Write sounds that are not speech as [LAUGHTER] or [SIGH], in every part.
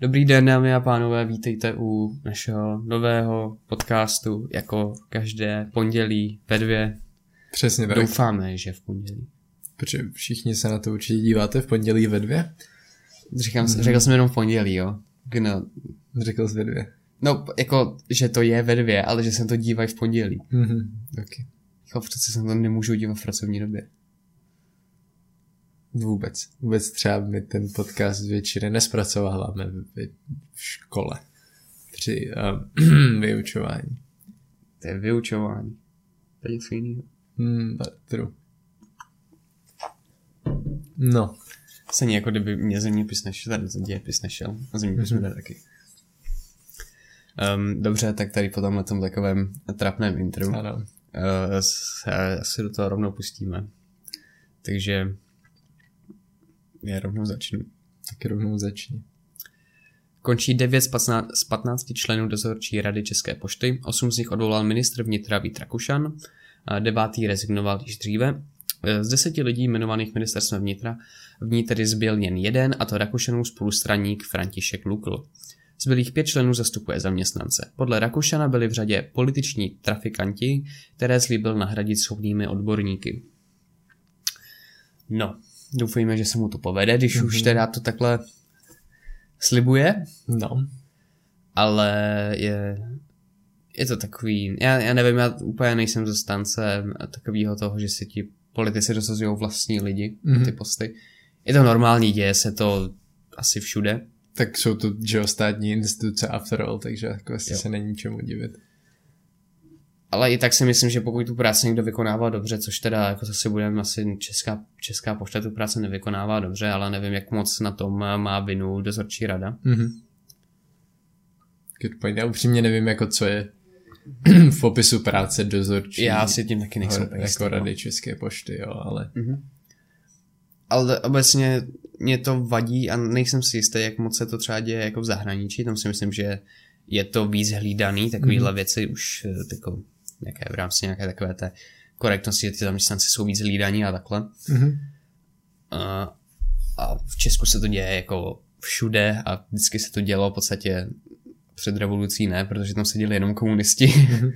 Dobrý den, dámy a pánové, vítejte u našeho nového podcastu, jako každé pondělí ve dvě. Přesně tak. Doufáme, že v pondělí. Protože všichni se na to určitě díváte v pondělí ve dvě? Říkám, mm. Řekl jsem jenom v pondělí, jo. No, Řekl jsi ve dvě. no, jako, že to je ve dvě, ale že se to dívají v pondělí. Mhm, taky. Jako přece se to nemůžu dívat v pracovní době. Vůbec. Vůbec třeba my ten podcast většině nespracováváme v, v škole při um, [CLEARS THROAT] vyučování. To je vyučování. To je něco jiného. Hmm, true. No, Stejně jako kdyby mě zeměpis nešel, ten dějepis nešel. A zeměpis mm-hmm. taky. Um, dobře, tak tady po tomhle tom takovém trapném intru ano. uh, se asi do toho rovnou pustíme. Takže já rovnou začnu. Tak rovnou začni. Končí 9 z 15, z 15 členů dozorčí rady České pošty, 8 z nich odvolal ministr vnitra Vít Rakušan, devátý rezignoval již dříve. E, Z deseti lidí jmenovaných ministerstvem vnitra v ní tedy zbyl jen jeden, a to Rakušanův spolustraník František Lukl. Zbylých pět členů zastupuje zaměstnance. Podle Rakušana byli v řadě političní trafikanti, které slíbil nahradit schopnými odborníky. No, doufejme, že se mu to povede, když mm-hmm. už teda to takhle slibuje, No, ale je, je to takový, já, já nevím, já úplně nejsem zastánce takového toho, že si ti politici dosazují vlastní lidi, Mhm. mm-hmm. ty posty. Je to normální, děje se to asi všude, tak jsou to že jo, státní instituce after all, takže jako asi Jo. se není čemu divit. Ale i tak si myslím, že pokud tu práci někdo vykonává dobře, což teda jako zase budeme asi česká, česká pošta tu práci nevykonává dobře, ale nevím, jak moc na tom má vinu dozorčí rada. Mhm. Good point. Já upřímně nevím, jako co je [CLEARS THROAT] v popisu práce dozorčí Já si tím taky nejsem ho- úplně jistý, jako no. rady České pošty, jo, ale Ale obecně mě to vadí a nejsem si jistý, jak moc se to třeba děje jako v zahraničí. Tam si myslím, že je to víc hlídaný, takovýhle mm-hmm. věci už eh, jako nějaké, v rámci nějaké takové té korektnosti, že ty zaměstnanci jsou víc hlídaní a takhle. mhm. A, a v Česku se to děje jako všude a vždycky se to dělo v podstatě před revolucí ne, protože tam seděli jenom komunisti. [LAUGHS]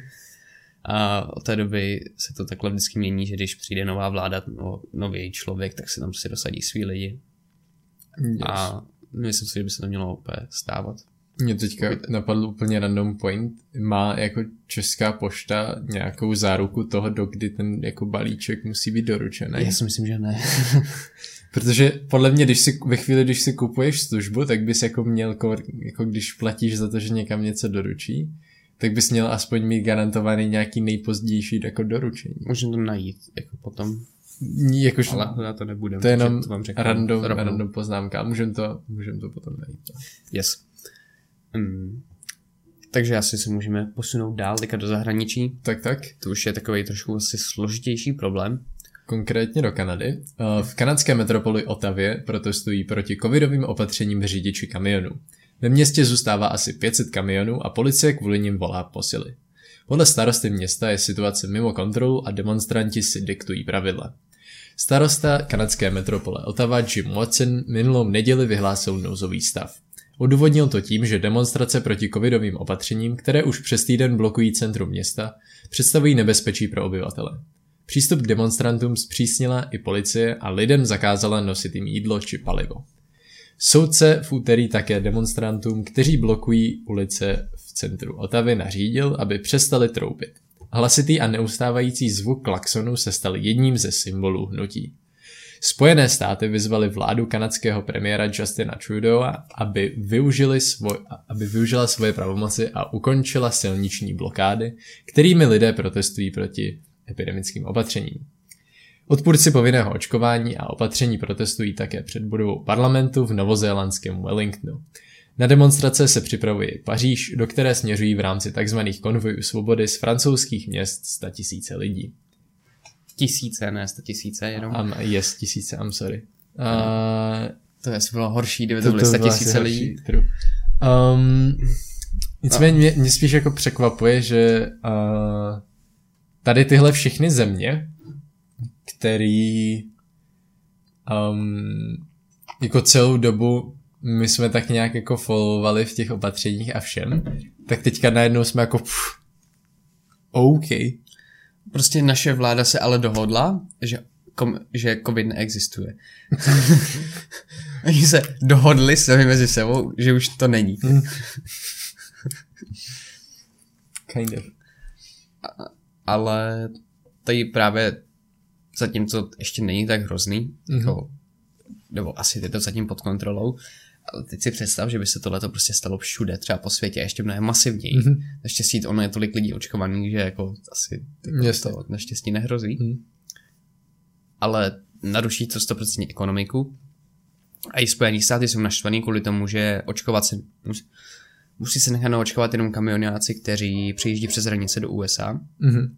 A od té doby se to takhle vždycky mění, že když přijde nová vláda, no, nový člověk, tak se tam si dosadí svý lidi. yes. A myslím si, že by se to mělo úplně stávat. Mě teďka napadl úplně random point. Má jako Česká pošta nějakou záruku toho, dokdy ten jako balíček musí být doručený? Já si myslím, že ne. [LAUGHS] Protože podle mě, když si, ve chvíli, když si kupuješ službu, tak bys jako měl, jako když platíš za to, že někam něco doručí, tak bys měl aspoň mít garantovaný nějaký nejpozdější jako doručení. Můžeme to najít jako potom, Jakož ale hledat to nebudem. to je jenom to vám řeknu random, rovnou. random poznámka. Můžeme to, můžem to potom najít. no. Yes. Mm. Takže asi se můžeme posunout dál, teďka do zahraničí. Tak, tak. To už je takový trošku asi složitější problém. Konkrétně do Kanady. Uh, V kanadské metropoli Otavě protestují proti covidovým opatřením řidiči kamionů. Ve městě zůstává asi 500 kamionů a policie kvůli nim volá posily. Podle starosty města je situace mimo kontrolu a demonstranti si diktují pravidla. Starosta kanadské metropole Ottawa Jim Watson minulou neděli vyhlásil nouzový stav. Odůvodnil to tím, že demonstrace proti covidovým opatřením, které už přes týden blokují centrum města, představují nebezpečí pro obyvatele. Přístup k demonstrantům zpřísnila i policie a lidem zakázala nosit jim jídlo či palivo. Soudce v úterý také demonstrantům, kteří blokují ulice v centru Otavy, nařídil, aby přestali troubit. Hlasitý a neustávající zvuk klaxonu se stal jedním ze symbolů hnutí. Spojené státy vyzvaly vládu kanadského premiéra Justina Trudeau, aby, využili svoj, aby využila svoje pravomoci a ukončila silniční blokády, kterými lidé protestují proti epidemickým opatřením. Odpůrci povinného očkování a opatření protestují také před budovou parlamentu v novozélandském Wellingtonu. Na demonstrace se připravuje Paříž, do které směřují v rámci tzv. konvojů svobody z francouzských měst 100 tisíce lidí. Tisíce, ne sta tisíce, jenom. Um, yes, tisíce, I'm sorry. Uh, To je asi bylo horší, kdyby to, byly sta bylo asi tisíce lidí. Um, nicméně mě, mě spíš jako překvapuje, že uh, tady tyhle všechny země, který um, jako celou dobu my jsme tak nějak jako followovali v těch opatřeních a všem, tak teďka najednou jsme jako pff, OK. Prostě naše vláda se ale dohodla, že, kom, že covid neexistuje. [LAUGHS] Oni se dohodli sami mezi sebou, že už to není. kind of. Ale tady právě zatímco ještě není tak hrozný, mm-hmm. jako, nebo asi je to zatím pod kontrolou, teď si představ, že by se tohle prostě stalo všude, třeba po světě, ještě mnohem masivněji. Mm-hmm. Naštěstí ono je tolik lidí očkovaných, že jako asi jako to naštěstí nehrozí. Mm. Ale naruší to 100% ekonomiku. A i Spojený státy jsou naštvaný kvůli tomu, že očkovat se, musí se nechat naočkovat jenom kamionáci, kteří přijíždí přes hranice do USA. Mm-hmm.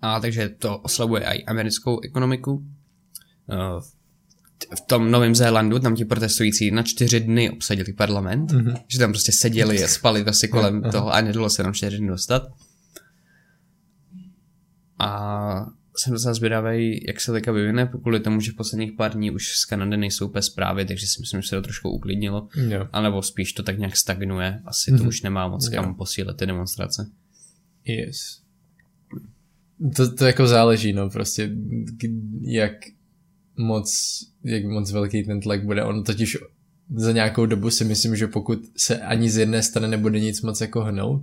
A takže to oslabuje i americkou ekonomiku. Uh, v tom Novém Zélandu tam ti protestující na čtyři dny obsadili parlament, mm-hmm. že tam prostě seděli a spali prostě kolem uh-huh. toho a nedalo se tam čtyři dny dostat. A jsem docela zvědavý, jak se teďka vyvine, kvůli tomu, že v posledních pár dní už z Kanady nejsou bez zprávy, takže si myslím, že se to trošku uklidnilo. Yeah. A nebo spíš to tak nějak stagnuje. Asi mm-hmm. to mhm. už nemá moc yeah. kam posílit ty demonstrace. Yes. To, to jako záleží, no, prostě jak moc, jak moc velký ten tlak bude. On totiž za nějakou dobu si myslím, že pokud se ani z jedné strany nebude nic moc jako hnout,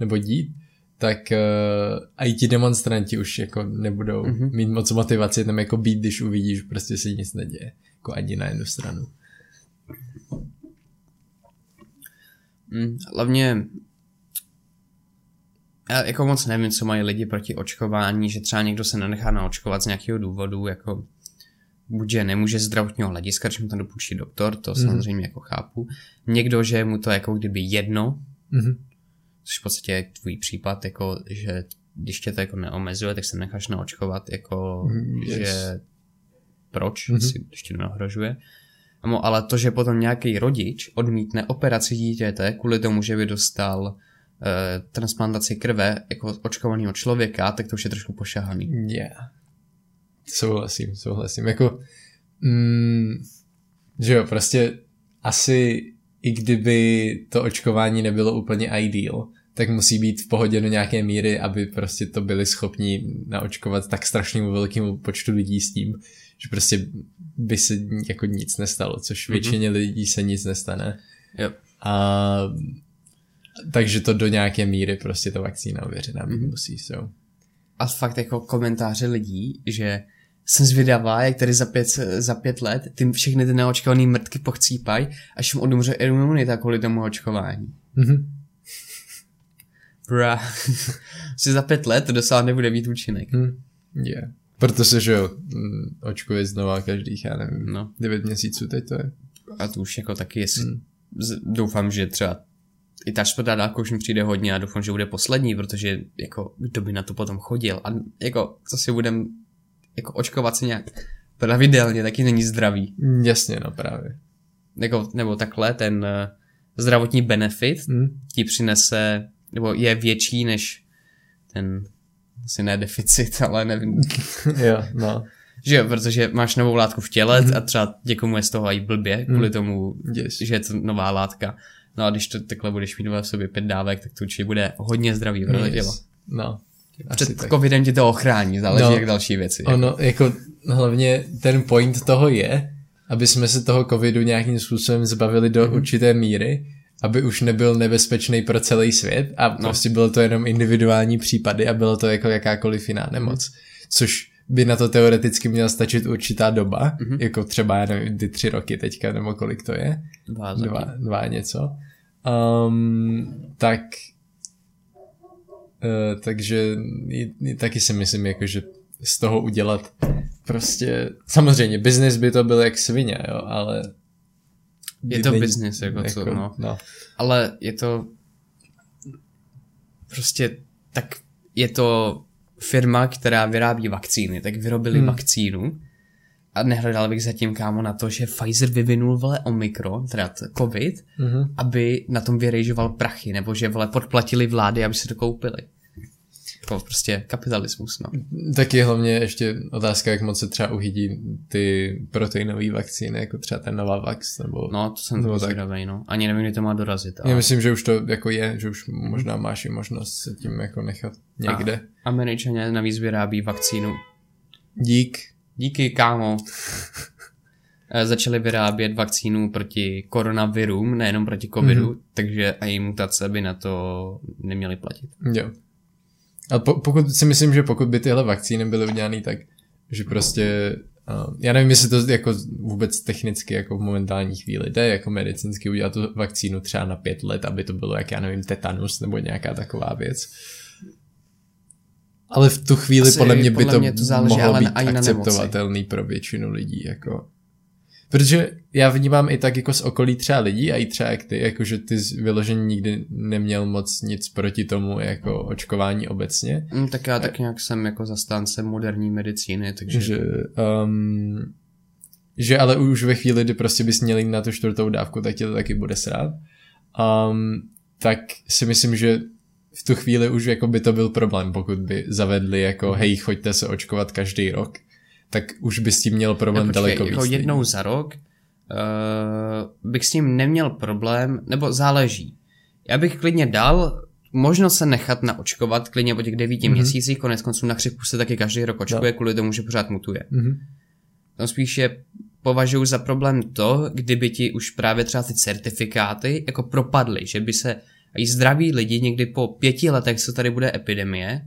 nebo dít, tak uh, i ti demonstranti už jako nebudou mm-hmm. mít moc motivaci tam jako být, když uvidíš, prostě se nic neděje. Jako ani na jednu stranu. Mm, hlavně já jako moc nevím, co mají lidi proti očkování, že třeba někdo se nenechá naočkovat z nějakého důvodu, jako buď že nemůže zdravotního hlediska, když mu to dopučí doktor, to mm. samozřejmě jako chápu. Někdo, že mu to jako kdyby jedno, mm. což v podstatě je tvůj případ, jako, že když tě to jako neomezuje, tak se necháš naočkovat, jako, mm, yes. že proč, mm-hmm. si, když tě neohrožuje. Ale to, že potom nějaký rodič odmítne operaci dítěte kvůli tomu, že by dostal eh, transplantaci krve jako očkovaného člověka, tak to už je trošku pošahaný. Yeah. Souhlasím, souhlasím. Jako, mm, že jo, prostě asi i kdyby to očkování nebylo úplně ideal, tak musí být v pohodě do nějaké míry, aby prostě to byli schopni naočkovat tak strašnému velkému počtu lidí s tím, že prostě by se jako nic nestalo, což mm-hmm. většině lidí se nic nestane. Yep. A takže to do nějaké míry prostě ta vakcína ověřená mm-hmm. musí, so. A fakt jako komentáře lidí, že jsem zvědavá, jak tady za pět, za pět let ty všechny ty neočkované mrtky pochcípají, až jim odumře imunita kvůli tomu očkování. Mm-hmm. Bra. [LAUGHS] že za pět let to docela nebude mít účinek. Mm. Yeah. Protože, že jo, mm, očkuje znova každých, já nevím, no. 9 měsíců teď to je. A to už jako taky, jestli, mm. doufám, že třeba i ta čtvrtá dávka už mi přijde hodně a doufám, že bude poslední, protože jako kdo by na to potom chodil a jako co si budem jako očkovat se nějak pravidelně taky není zdravý. Jasně, no právě. Jako, nebo takhle, ten uh, zdravotní benefit hmm. ti přinese, nebo je větší než ten, asi ne deficit, [LAUGHS] ale nevím. [LAUGHS] jo, no. Že jo, protože máš novou látku v těle mm-hmm. a třeba někomu je z toho i blbě, kvůli mm. tomu, yes. že je to nová látka. No a když to takhle budeš mít v sobě pět dávek, tak to určitě bude hodně zdravý pro yes. tělo. No, před tak. covidem tě to ochrání, záleží no, jak další věci. Ono, jako. jako hlavně ten point toho je, aby jsme se toho covidu nějakým způsobem zbavili do mm-hmm. určité míry, aby už nebyl nebezpečný pro celý svět a no. prostě bylo to jenom individuální případy a bylo to jako jakákoliv jiná nemoc. Mm-hmm. Což by na to teoreticky měla stačit určitá doba, mm-hmm. jako třeba, já nevím, ty tři roky teďka, nebo kolik to je? Dva, dva, dva něco. Um, tak takže taky si myslím, jako, že z toho udělat prostě, samozřejmě, biznis by to byl jak svině, jo, ale... Je to biznis, jako, jako co, no. no. Ale je to prostě, tak je to firma, která vyrábí vakcíny, tak vyrobili hmm. vakcínu a nehledal bych zatím kámo na to, že Pfizer vyvinul vole Omikron, teda COVID, mm-hmm. aby na tom vyrejžoval prachy, nebo že vole podplatili vlády, aby si to koupili. Jako prostě kapitalismus, no. Taky hlavně ještě otázka, jak moc se třeba uhytí ty proteinové vakcíny, jako třeba ten Novavax, nebo... No, to jsem nebo no, zvědavý, no. Ani nevím, kdy to má dorazit. Já myslím, že už to jako je, že už možná máš i možnost se tím jako nechat někde. A Američané navíc vyrábí vakcínu. Dík. Díky, kámo. [LAUGHS] Eh, začali vyrábět vakcínu proti koronavirům, nejenom proti covidu, mm-hmm. takže i mutace by na to neměly platit. Jo. A po, pokud si myslím, že pokud by tyhle vakcíny byly udělané tak, že prostě Uh, já nevím, jestli to jako vůbec technicky jako v momentální chvíli jde jako medicínsky udělat tu vakcínu třeba na pět let, aby to bylo, jak já nevím, tetanus nebo nějaká taková věc. Ale v tu chvíli Asi podle mě by to, mě to záleží, mohlo být akceptovatelný pro většinu lidí. Jako. Protože já vnímám i tak jako z okolí třeba lidí a i třeba jak ty, jako že ty vyložení nikdy neměl moc nic proti tomu jako očkování obecně. Mm, tak já tak nějak jsem jako zastánce moderní medicíny, takže... Že, um, že ale už ve chvíli, kdy prostě bys měl jít na tu čtvrtou dávku, tak tě to taky bude srát. Um, tak si myslím, že v tu chvíli už jako by to byl problém, pokud by zavedli jako mhm. hej, choďte se očkovat každý rok tak už by s tím měl problém no, počkej, daleko jako víc. jednou za rok uh, bych s tím neměl problém, nebo záleží. Já bych klidně dal možnost se nechat naočkovat klidně po těch devíti mm-hmm. měsících, konec konců na chřipku se taky každý rok očkuje, no. kvůli tomu, že pořád mutuje. Mm-hmm. Tam spíš je považuji za problém to, kdyby ti už právě třeba ty certifikáty jako propadly, že by se i zdraví lidi někdy po pěti letech, co tady bude epidemie,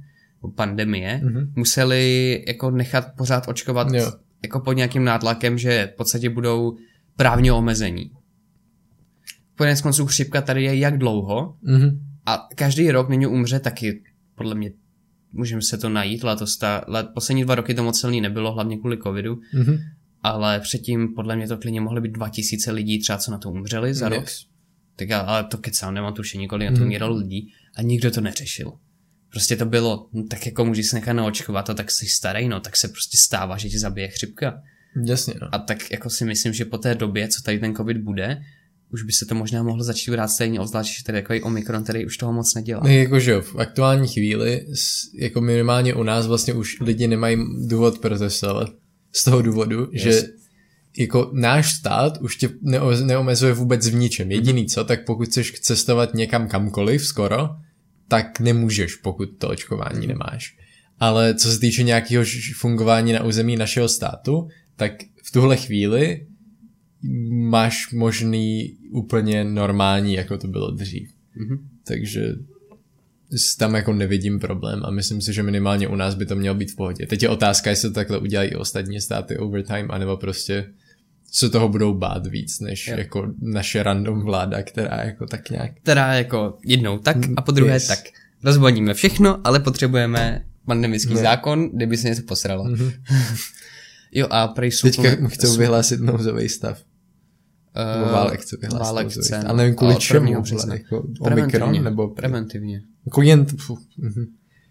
pandemie, mm-hmm. museli jako nechat pořád očkovat jo. jako pod nějakým nátlakem, že v podstatě budou právně omezení. Konec konců chřipka tady je jak dlouho mm-hmm. a každý rok nyní umře taky, podle mě můžeme se to najít, letos ta, let, poslední dva roky to moc silný nebylo, hlavně kvůli covidu, mm-hmm. ale předtím podle mě to klidně mohly být 2000 lidí třeba, co na to umřeli za yes. rok. Tak já, ale to kecám, nemám tušení, kolik na to umíralo lidí a nikdo to neřešil. Prostě to bylo, no, tak jako můžeš se nechat naočkovat a tak jsi starý, no, tak se prostě stává, že ti zabije chřipka. Jasně, no. A tak jako si myslím, že po té době, co tady ten covid bude, už by se to možná mohlo začít vrát stejně, obzvlášť, že tady jako Omikron, který už toho moc nedělá. No, jakože jo, v aktuální chvíli, jako minimálně u nás vlastně už lidi nemají důvod protestovat. Z toho důvodu, yes. že jako náš stát už tě neomezuje vůbec v ničem. Jediný co, tak pokud chceš cestovat někam kamkoliv skoro, tak nemůžeš, pokud to očkování mhm. nemáš. Ale co se týče nějakého fungování na území našeho státu, tak v tuhle chvíli máš možný úplně normální, jako to bylo dřív. Mm-hmm. Takže tam jako nevidím problém a myslím si, že minimálně u nás by to mělo být v pohodě. Teď je otázka, jestli to takhle udělají i ostatní státy overtime, anebo prostě se toho budou bát víc, než jo. jako naše random vláda, která jako tak nějak... Která jako jednou tak a po druhé yes. tak. Rozvodíme všechno, ale potřebujeme pandemický ne. zákon, kdyby se něco posralo. Mm-hmm. [LAUGHS] jo a prej jsou... Teďka chcou jsou... vyhlásit nouzový stav. Uh, nebo válek chce vyhlásit válek chce, Ale nevím kvůli čemu. Jako Omikron, nebo... Preventivně. Jako jen... Pfu, uh-huh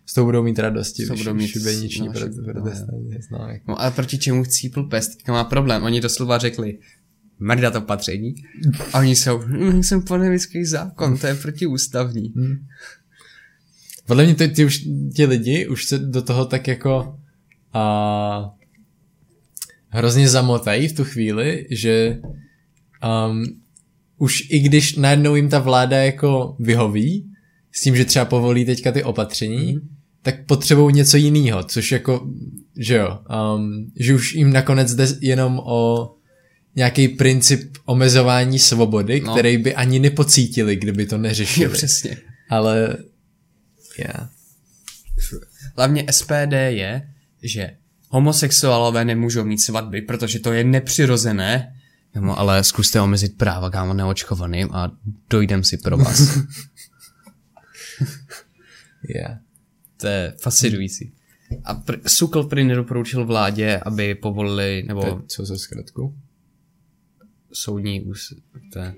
z toho budou mít radosti, to budou mít šibeniční no, protestanti. No, no, jako. no ale proti čemu chcípl pest? Teďka má problém. Oni doslova řekli, mrdat opatření. A oni jsou, hm, jsem pandemický zákon, to je protiústavní. Hmm. Podle mě ty, ty, už, ti lidi už se do toho tak jako a, hrozně zamotají v tu chvíli, že um, už i když najednou jim ta vláda jako vyhoví, s tím, že třeba povolí teďka ty opatření, mm tak potřebují něco jiného, což jako, že jo, um, že už jim nakonec jde jenom o nějaký princip omezování svobody, no. který by ani nepocítili, kdyby to neřešili. Jo, [LAUGHS] přesně. Ale, yeah. Hlavně SPD je, že homosexuálové nemůžou mít svatby, protože to je nepřirozené, no, ale zkuste omezit práva kámo neočkovaným a dojdem si pro vás. [LAUGHS] yeah. To je fascinující. A pr- Sukl prý nedoporučil vládě, aby povolili, nebo... Teď co ze zkratku? Soudní ús... To je...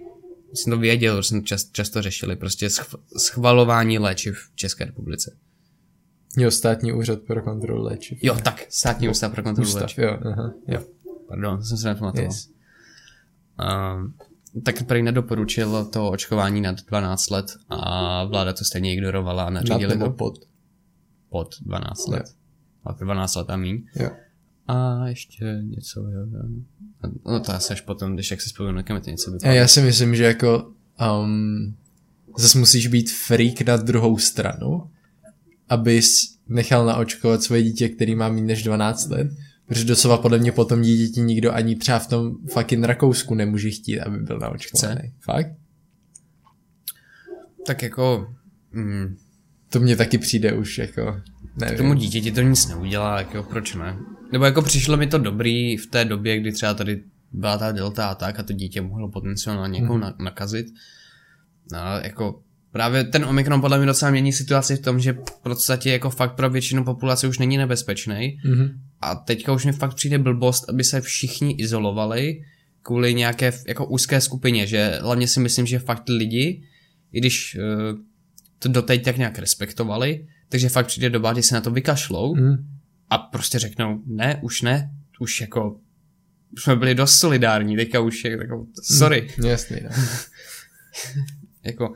Jsem to věděl, že jsme čas, často řešili, prostě schv- schvalování léčiv v České republice. Jo, státní úřad pro kontrolu léčiv. Jo, tak, státní ústav pro kontrolu Ústav, léčiv. Jo, aha. jo, pardon, jsem se nepamatoval. Yes. Um, tak prý nedoporučil to očkování nad 12 let a vláda to stejně ignorovala a nařídili Nad nebo pod? Pod 12 let. A 12 let a míň. Jo. A ještě něco, jo, jo. No to asi až potom, když jak se spojím na kamety něco vypadá. já si myslím, že jako um, zase musíš být freak na druhou stranu, abys nechal naočkovat svoje dítě, který má méně než 12 let, protože doslova podle mě potom dítěti nikdo ani třeba v tom fucking Rakousku nemůže chtít, aby byl naočkovaný. Chce. Fakt? Tak jako, mm, To mně taky přijde už jako, nevím. tomu dítěti to nic neudělá, jako proč ne? Nebo jako přišlo mi to dobrý v té době, kdy třeba tady byla ta delta a tak a to dítě mohlo potenciálně někoho mm. nakazit. No, jako právě ten Omikron podle mě docela mění situaci v tom, že v podstatě jako fakt pro většinu populace už není nebezpečný. Mhm. A teďka už mi fakt přijde blbost, aby se všichni izolovali kvůli nějaké jako úzké skupině, že hlavně si myslím, že fakt lidi, i když uh, to doteď tak nějak respektovali, takže fakt přijde doba, kdy se na to vykašlou Mhm. a prostě řeknou, ne, už ne, už jako už jsme byli dost solidární, teďka už je jako, sorry, Jasný, no. [LAUGHS] jako,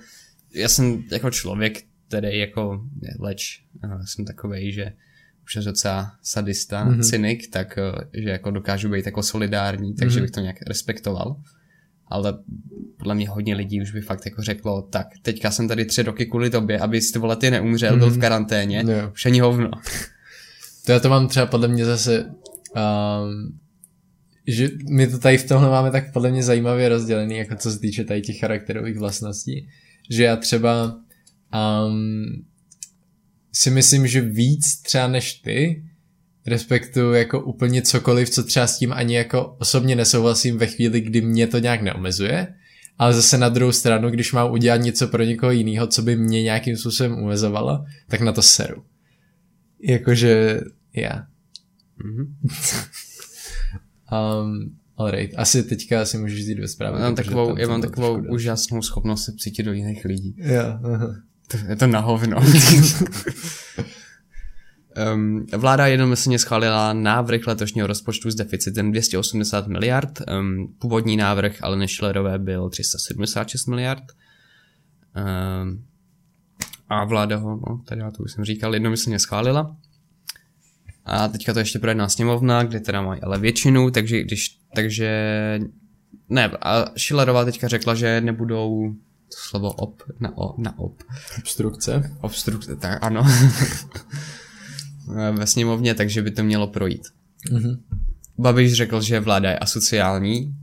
já jsem jako člověk, který jako je leč, jsem takovej, že už je docela sadista, Mhm. mm-hmm. cynik, tak uh, že jako dokážu být jako solidární, takže Mhm. bych to nějak respektoval. Ale podle mě hodně lidí už by fakt jako řeklo, tak teďka jsem tady tři roky kvůli tobě, abys ty vole ty neumřel, mm-hmm. byl v karanténě, Jo. už ani hovno. To já to mám třeba podle mě zase, um, že my to tady v tomhle máme tak podle mě zajímavě rozdělený, jako co se týče tady těch charakterových vlastností, že já třeba um, si myslím, že víc třeba než ty respektuju jako úplně cokoliv, co třeba s tím ani jako osobně nesouhlasím ve chvíli, kdy mě to nějak neomezuje, ale zase na druhou stranu, když mám udělat něco pro někoho jiného, co by mě nějakým způsobem omezovalo, tak na to seru. Jakože, já. Mhm. [LAUGHS] Um, alright, asi teďka si můžeš vzít ve zprávě. Já mám takovou, tam já mám takovou úžasnou schopnost se cítit do jiných lidí. Jo, aha. To, je to na hovno. [LAUGHS] um, vláda jednomyslně schválila návrh letošního rozpočtu s deficitem 280 miliard. Um, původní návrh ale Schillerové byl 376 miliard. Um, a vláda ho, no, tady já to už jsem říkal, jednomyslně schválila. A teďka to ještě projedná sněmovna, kde teda mají ale většinu, takže když, takže ne, a Schillerová teďka řekla, že nebudou to slovo op, na, o, na op, Obstrukce. obstrukce, tak ano, [LAUGHS] ve sněmovně, takže by to mělo projít. Mhm. Babiš řekl, že vláda je asociální,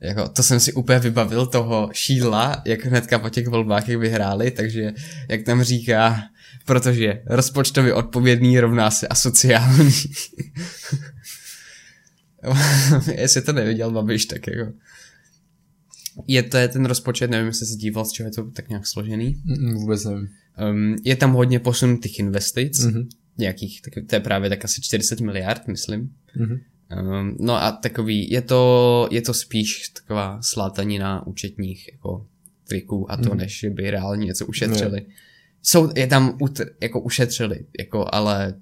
jako, to jsem si úplně vybavil toho šídla, jak hnedka po těch volbách, jak vyhráli, takže jak tam říká, protože rozpočtově odpovědný rovná se asociální. [LAUGHS] Jestli to neviděl Babiš, tak jako... Je to je ten rozpočet, nevím, jestli se díval, z čeho je to tak nějak složený. Mm, Vůbec nevím. Um, je tam hodně posunutých investic, Mhm. Nějakých, tak, to je právě tak asi 40 miliard, myslím. Mhm. Um, no a takový, je to, je to spíš taková slátanina účetních jako triků a to, Mhm. než by reálně něco ušetřili. Jsou, je tam utr, jako ušetřili, jako, ale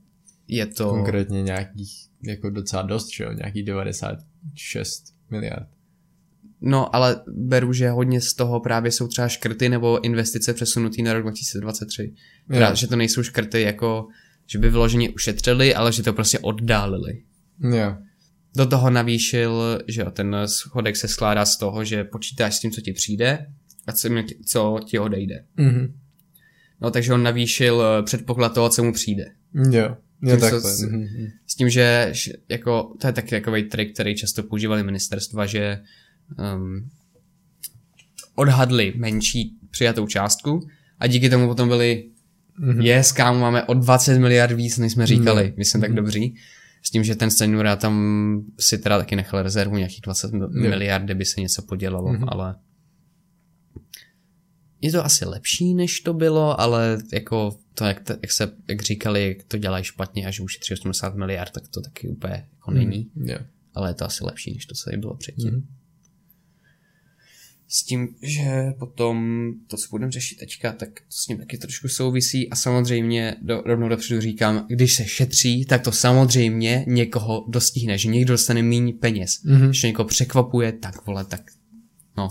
je to... Konkrétně nějakých, jako docela dost, že jo? Nějakých 96 miliard. No, ale beru, že hodně z toho právě jsou třeba škrty nebo investice přesunutý na rok 2023. Teda, že to nejsou škrty jako, že by vyloženě ušetřili, ale že to prostě oddálili. Jo. Do toho navýšil, že jo, ten schodek se skládá z toho, že počítáš s tím, co ti přijde a co, co ti odejde. Mhm. No, takže on navýšil eh, předpoklad toho, co mu přijde. Jo. Co takhle. s- Mhm, mhm. S tím, že jako, to je taky takový trik, který často používali ministerstva, že um, odhadli menší přijatou částku a díky tomu potom byli Mhm. yes, kámo, máme o 20 miliard víc, než jsme říkali, Mhm. my jsme tak dobří. S tím, že ten senior tam si teda taky nechal rezervu nějakých 20 mil- Jo. miliard, kdyby se něco podělalo, Mhm. ale je to asi lepší, než to bylo, ale jako to, jak, to, jak, se, jak říkali, jak to dělají špatně a že ušetří 80 miliard, tak to taky úplně jako není. Jo. Ale je to asi lepší, než to, co tady bylo předtím. Mhm. S tím, že potom to, co budeme řešit teďka, tak to s ním taky trošku souvisí a samozřejmě do, rovnou dopředu říkám, když se šetří, tak to samozřejmě někoho dostihne, že někdo dostane méně peněz. Mhm. Když někoho překvapuje, tak vole, tak no.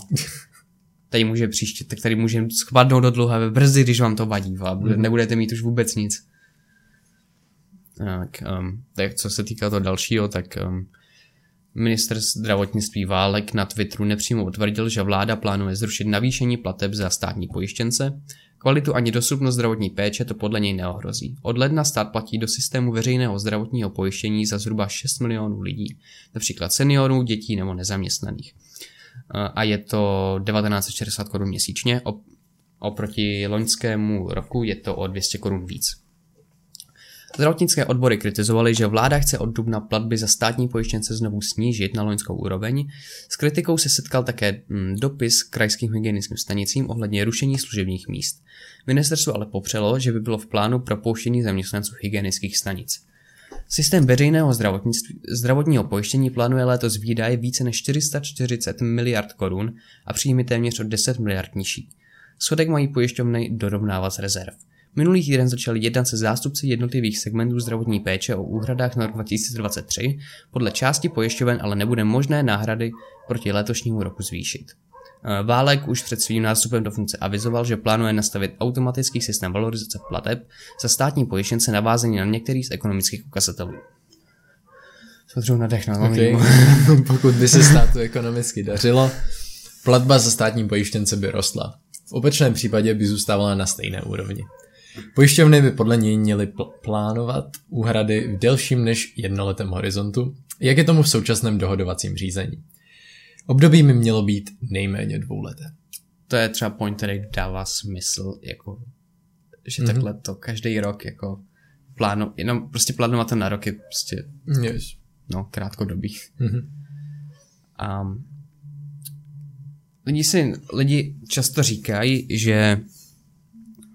[LAUGHS] Tady může příště, tak tady může spadnout do dluhové brzdy, když vám to vadí, vole, bude, nebudete mít už vůbec nic. Tak, um, tak co se týká toho dalšího, tak um, minister zdravotnictví Válek na Twitteru nepřímo utvrdil, že vláda plánuje zrušit navýšení plateb za státní pojištěnce. Kvalitu ani dostupnost zdravotní péče to podle něj neohrozí. Od ledna stát platí do systému veřejného zdravotního pojištění za zhruba 6 milionů lidí, například seniorů, dětí nebo nezaměstnaných. A je to 1960 korun měsíčně, oproti loňskému roku je to o 200 korun víc. Zdravotnické odbory kritizovaly, že vláda chce od dubna platby za státní pojištěnce znovu snížit na loňskou úroveň. S kritikou se setkal také mm, dopis krajským hygienickým stanicím ohledně rušení služebních míst. Ministerstvo ale popřelo, že by bylo v plánu propouštění zaměstnanců hygienických stanic. Systém veřejného zdravotního pojištění plánuje letos výdaje více než 440 miliard korun a příjmy téměř o 10 miliard nižší. Schodek mají pojišťovny dorovnávat z rezerv. Minulý týden začal jednat se zástupci jednotlivých segmentů zdravotní péče o úhradách na rok 2023, podle části pojišťoven ale nebude možné náhrady proti letošnímu roku zvýšit. Eh, Válek už před svým nástupem do funkce avizoval, že plánuje nastavit automatický systém valorizace plateb za státní pojištěnce navázaný na některý z ekonomických ukazatelů. Potřebuji nadechnout. Okay. [LAUGHS] Pokud by se státu ekonomicky dařilo, platba za státní pojištěnce by rostla. V opačném případě by zůstávala na stejné úrovni. Pojišťovny by podle něj měly pl- plánovat úhrady v delším než jednoletém horizontu, jak je tomu v současném dohodovacím řízení. Období mi mělo být nejméně dvouleté. To je třeba point, který dává smysl, jako, že mm-hmm. takhle to každý rok jako plánu, jenom prostě plánovat to na rok je prostě yes. no, krátkodobý. Mm-hmm. A lidi, si, lidi často říkají, že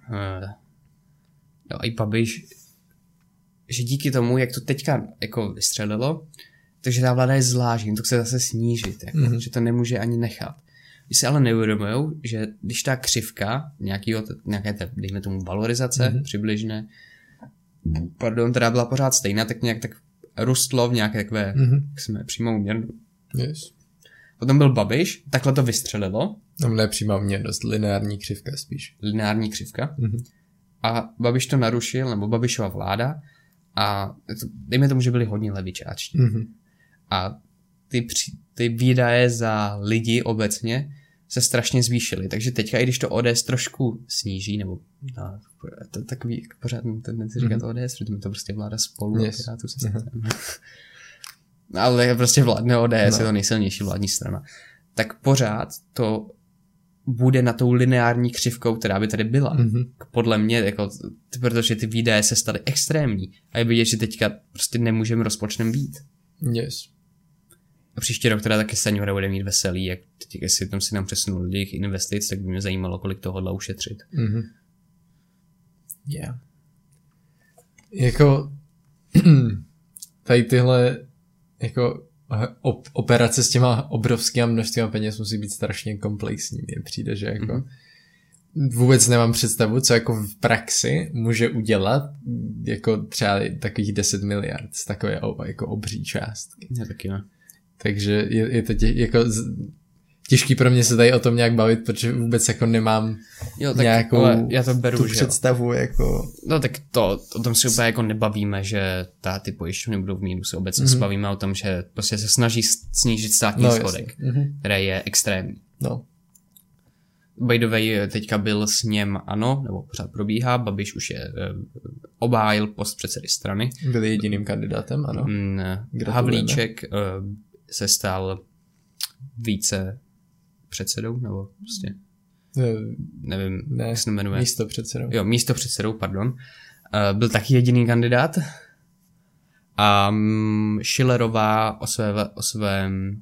uh, no, i Babiš, že díky tomu, jak to teďka jako vystřelilo, takže ta vláda je zlá, že jim to chce zase snížit, jako, mm-hmm. že to nemůže ani nechat. Vy si ale neuvědomují, že když ta křivka nějakýho, nějaké, té, dejme tomu, valorizace mm-hmm. přibližné, pardon, teda byla pořád stejná, tak nějak tak rostlo v nějaké takové, mm-hmm. jak jsme přímou měru. Yes. Potom byl Babiš, takhle to vystřelilo. Tam ne přímá měrnost, lineární křivka spíš. Lineární křivka. Mm-hmm. A Babiš to narušil, nebo Babišova vláda, a to, dejme tomu, že byli hodně levičáčtí. Mm-hmm a ty, při, ty výdaje za lidi obecně se strašně zvýšily. Takže teďka, i když to ODS trošku sníží, nebo no, to takový pořád tendenci říkat mm-hmm. ODS, protože to prostě vláda spolu yes. a tu se mm-hmm. [LAUGHS] Ale je prostě vládne ODS, no. je to nejsilnější vládní strana. Tak pořád to bude na tou lineární křivkou, která by tady byla. Mm-hmm. Podle mě, jako, protože ty výdaje se staly extrémní a je vidět, že teďka prostě nemůžeme rozpočtem být. Yes. A příští rok teda taky seniora bude mít veselý, jak teď, jestli tam si nám přesunul jejich investic, tak by mě zajímalo, kolik toho hodla ušetřit. Mm-hmm. Yeah. Jako [CLEARS THROAT] tady tyhle jako op- operace s těma obrovskými množstvím peněz musí být strašně komplexní. Mně přijde, že jako mm-hmm. vůbec nemám představu, co jako v praxi může udělat jako třeba takových 10 miliard z takové jako obří částky. Já taky ne. Takže je, je to tě, jako těžký pro mě se tady o tom nějak bavit, protože vůbec jako nemám jo, tak, nějakou já to beru, tu že představu jako... No tak to, o tom si úplně jako nebavíme, že ta, ty pojišťovny budou v mínusu. Obecně mm-hmm. se bavíme o tom, že prostě se snaží snížit státní no, schodek, mm-hmm. který je extrémní. No. By the way, teďka byl s něm ano, nebo pořád probíhá, Babiš už je uh, obhájil post předsedy strany. Byl jediným kandidátem, ano. Mm, Havlíček uh, se stal více předsedou, nebo prostě nevím, ne, jak se jmenuje. Místo předsedou. Jo, místo předsedou, pardon. Uh, byl taky jediný kandidát. A um, Schillerová o, své, o svém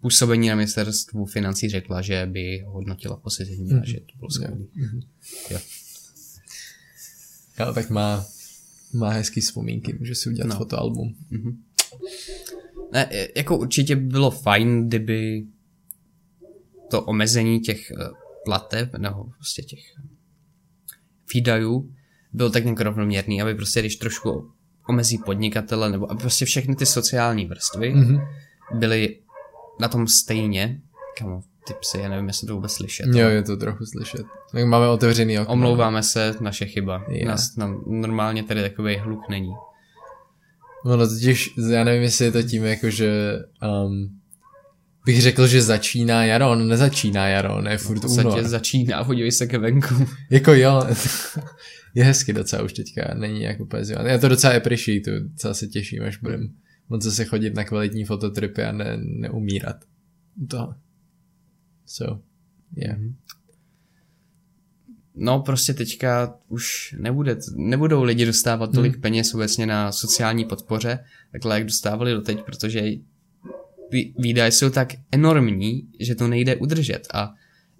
působení na ministerstvu financí řekla, že by hodnotila posezení mm-hmm. a mhm. že to bylo skvělé. Mm-hmm. Jo. Jo, tak má, má hezký vzpomínky, může si udělat no. fotoalbum. Mm-hmm. Ne, jako určitě by bylo fajn, kdyby to omezení těch eh, plateb, nebo prostě těch výdajů bylo tak nějak rovnoměrný, aby prostě když trošku omezí podnikatele, nebo aby prostě všechny ty sociální vrstvy mm-hmm. byly na tom stejně. Kamo, ty psy, já nevím, jestli to vůbec slyšet. Jo, je to trochu slyšet. Tak máme otevřený okno. Omlouváme se, naše chyba. Yeah. Nás, nám normálně tady takový hluk není. No totiž, já nevím, jestli je to tím, jako že um, bych řekl, že začíná jaro, on nezačíná jaro, ne furt v podstatě únor. začíná, podívej se ke venku. [LAUGHS] Jako jo, [LAUGHS] je hezky docela už teďka, není jako úplně zima. Já to docela appreciate, docela se těším, až budem moc zase chodit na kvalitní fototripy a ne, neumírat. To. So, yeah. No prostě teďka už nebude, nebudou lidi dostávat tolik hmm. peněz obecně na sociální podpoře, takhle jak dostávali doteď, protože výdaje jsou tak enormní, že to nejde udržet a